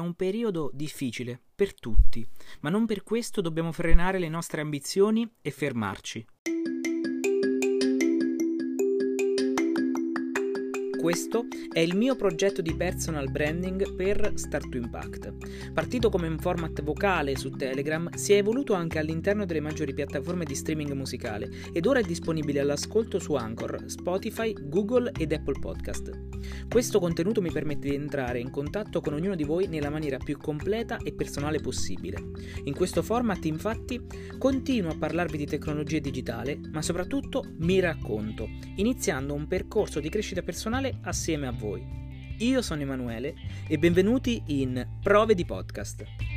un periodo difficile per tutti, ma non per questo dobbiamo frenare le nostre ambizioni e fermarci. Questo è il mio progetto di personal branding per Start to Impact. Partito come un format vocale su Telegram, si è evoluto anche all'interno delle maggiori piattaforme di streaming musicale ed ora è disponibile all'ascolto su Anchor, Spotify, Google ed Apple Podcast. Questo contenuto mi permette di entrare in contatto con ognuno di voi nella maniera più completa e personale possibile. In questo format, infatti, continuo a parlarvi di tecnologia digitale, ma soprattutto mi racconto, iniziando un percorso di crescita personale assieme a voi. Io sono Emanuele e benvenuti in Prove di Podcast.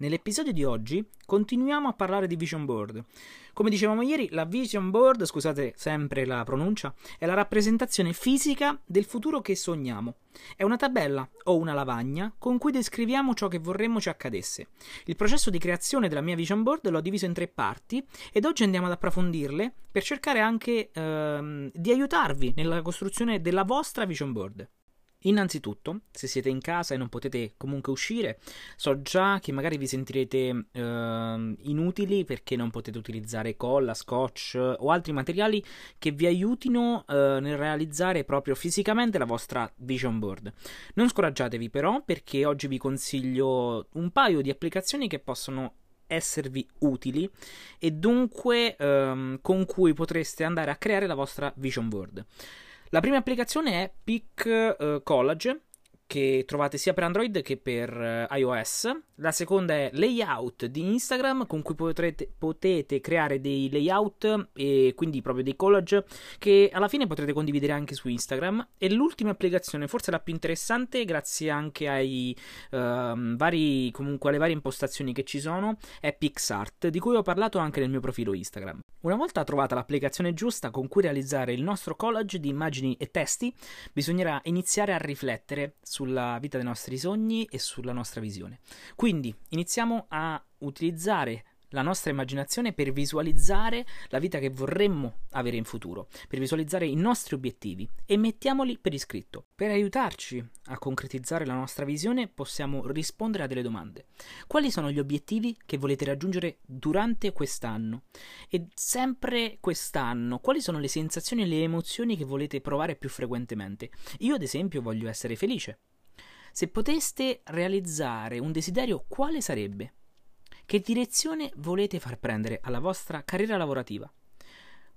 Nell'episodio di oggi continuiamo a parlare di vision board. Come dicevamo ieri, la vision board, scusate sempre la pronuncia, è la rappresentazione fisica del futuro che sogniamo. È una tabella o una lavagna con cui descriviamo ciò che vorremmo ci accadesse. Il processo di creazione della mia vision board l'ho diviso in tre parti ed oggi andiamo ad approfondirle per cercare anche ehm, di aiutarvi nella costruzione della vostra vision board. Innanzitutto, se siete in casa e non potete comunque uscire, so già che magari vi sentirete eh, inutili perché non potete utilizzare colla, scotch o altri materiali che vi aiutino eh, nel realizzare proprio fisicamente la vostra vision board. Non scoraggiatevi però perché oggi vi consiglio un paio di applicazioni che possono esservi utili e dunque ehm, con cui potreste andare a creare la vostra vision board. La prima applicazione è Pic uh, Collage, che trovate sia per Android che per uh, iOS. La seconda è Layout di Instagram, con cui potrete, potete creare dei layout e quindi proprio dei collage che alla fine potrete condividere anche su Instagram. E l'ultima applicazione, forse la più interessante, grazie anche ai uh, vari, comunque alle varie impostazioni che ci sono, è PixArt, di cui ho parlato anche nel mio profilo Instagram. Una volta trovata l'applicazione giusta con cui realizzare il nostro collage di immagini e testi, bisognerà iniziare a riflettere sulla vita dei nostri sogni e sulla nostra visione. Quindi iniziamo a utilizzare la nostra immaginazione per visualizzare la vita che vorremmo avere in futuro, per visualizzare i nostri obiettivi e mettiamoli per iscritto. Per aiutarci a concretizzare la nostra visione possiamo rispondere a delle domande. Quali sono gli obiettivi che volete raggiungere durante quest'anno? E sempre quest'anno, quali sono le sensazioni e le emozioni che volete provare più frequentemente? Io ad esempio voglio essere felice. Se poteste realizzare un desiderio, quale sarebbe? Che direzione volete far prendere alla vostra carriera lavorativa?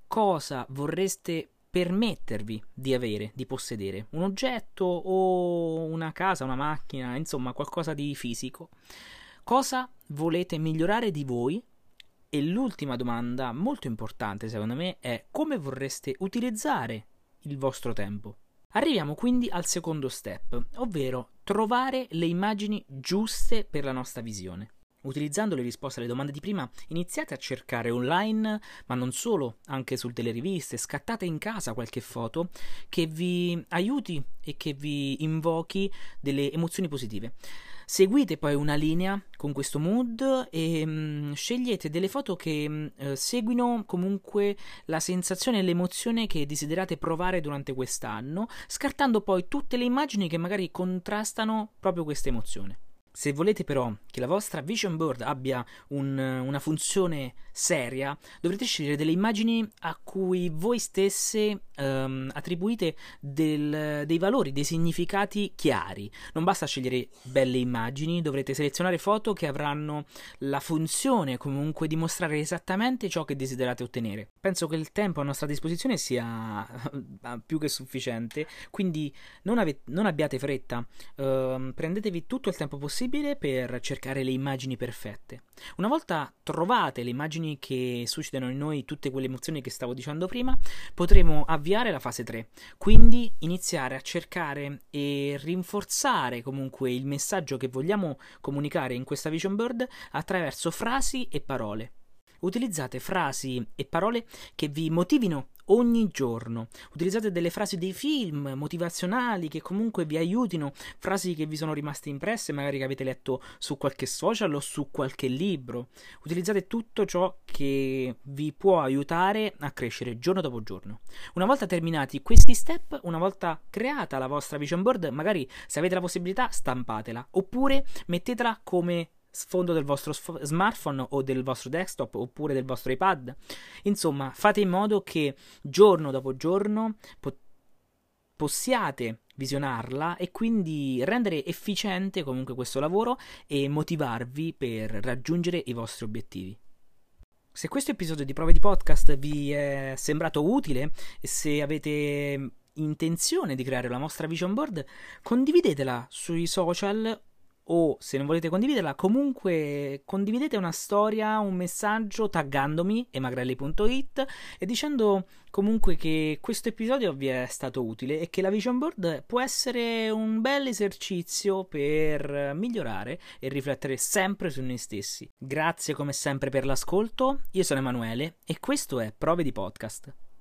Cosa vorreste permettervi di avere, di possedere? Un oggetto o una casa, una macchina, insomma qualcosa di fisico? Cosa volete migliorare di voi? E l'ultima domanda, molto importante secondo me, è come vorreste utilizzare il vostro tempo? Arriviamo quindi al secondo step, ovvero trovare le immagini giuste per la nostra visione. Utilizzando le risposte alle domande di prima, iniziate a cercare online, ma non solo, anche su delle riviste, scattate in casa qualche foto che vi aiuti e che vi invochi delle emozioni positive. Seguite poi una linea con questo mood e mh, mm, scegliete delle foto che mh, mm, eh, seguino comunque la sensazione e l'emozione che desiderate provare durante quest'anno, scartando poi tutte le immagini che magari contrastano proprio questa emozione. Se volete però che la vostra vision board abbia un, una funzione seria, dovrete scegliere delle immagini a cui voi stesse um, attribuite del, dei valori, dei significati chiari. Non basta scegliere belle immagini, dovrete selezionare foto che avranno la funzione comunque di mostrare esattamente ciò che desiderate ottenere. Penso che il tempo a nostra disposizione sia più che sufficiente, quindi non, ave- non abbiate fretta, uh, prendetevi tutto il tempo possibile per cercare le immagini perfette. Una volta trovate le immagini che suscitano in noi tutte quelle emozioni che stavo dicendo prima, potremo avviare la fase 3, quindi iniziare a cercare e rinforzare comunque il messaggio che vogliamo comunicare in questa vision board attraverso frasi e parole. Utilizzate frasi e parole che vi motivino ogni giorno. Utilizzate delle frasi dei film motivazionali che comunque vi aiutino, frasi che vi sono rimaste impresse, magari che avete letto su qualche social o su qualche libro. Utilizzate tutto ciò che vi può aiutare a crescere giorno dopo giorno. Una volta terminati questi step, una volta creata la vostra vision board, magari se avete la possibilità stampatela oppure mettetela come sfondo del vostro smartphone o del vostro desktop oppure del vostro iPad. Insomma, fate in modo che giorno dopo giorno po- possiate visionarla e quindi rendere efficiente comunque questo lavoro e motivarvi per raggiungere i vostri obiettivi. Se questo episodio di prove di podcast vi è sembrato utile e se avete intenzione di creare la vostra vision board, condividetela sui social o se non volete condividerla, comunque condividete una storia, un messaggio taggandomi emagrelli.it e dicendo comunque che questo episodio vi è stato utile e che la vision board può essere un bel esercizio per migliorare e riflettere sempre su noi stessi. Grazie come sempre per l'ascolto, io sono Emanuele e questo è Prove di Podcast.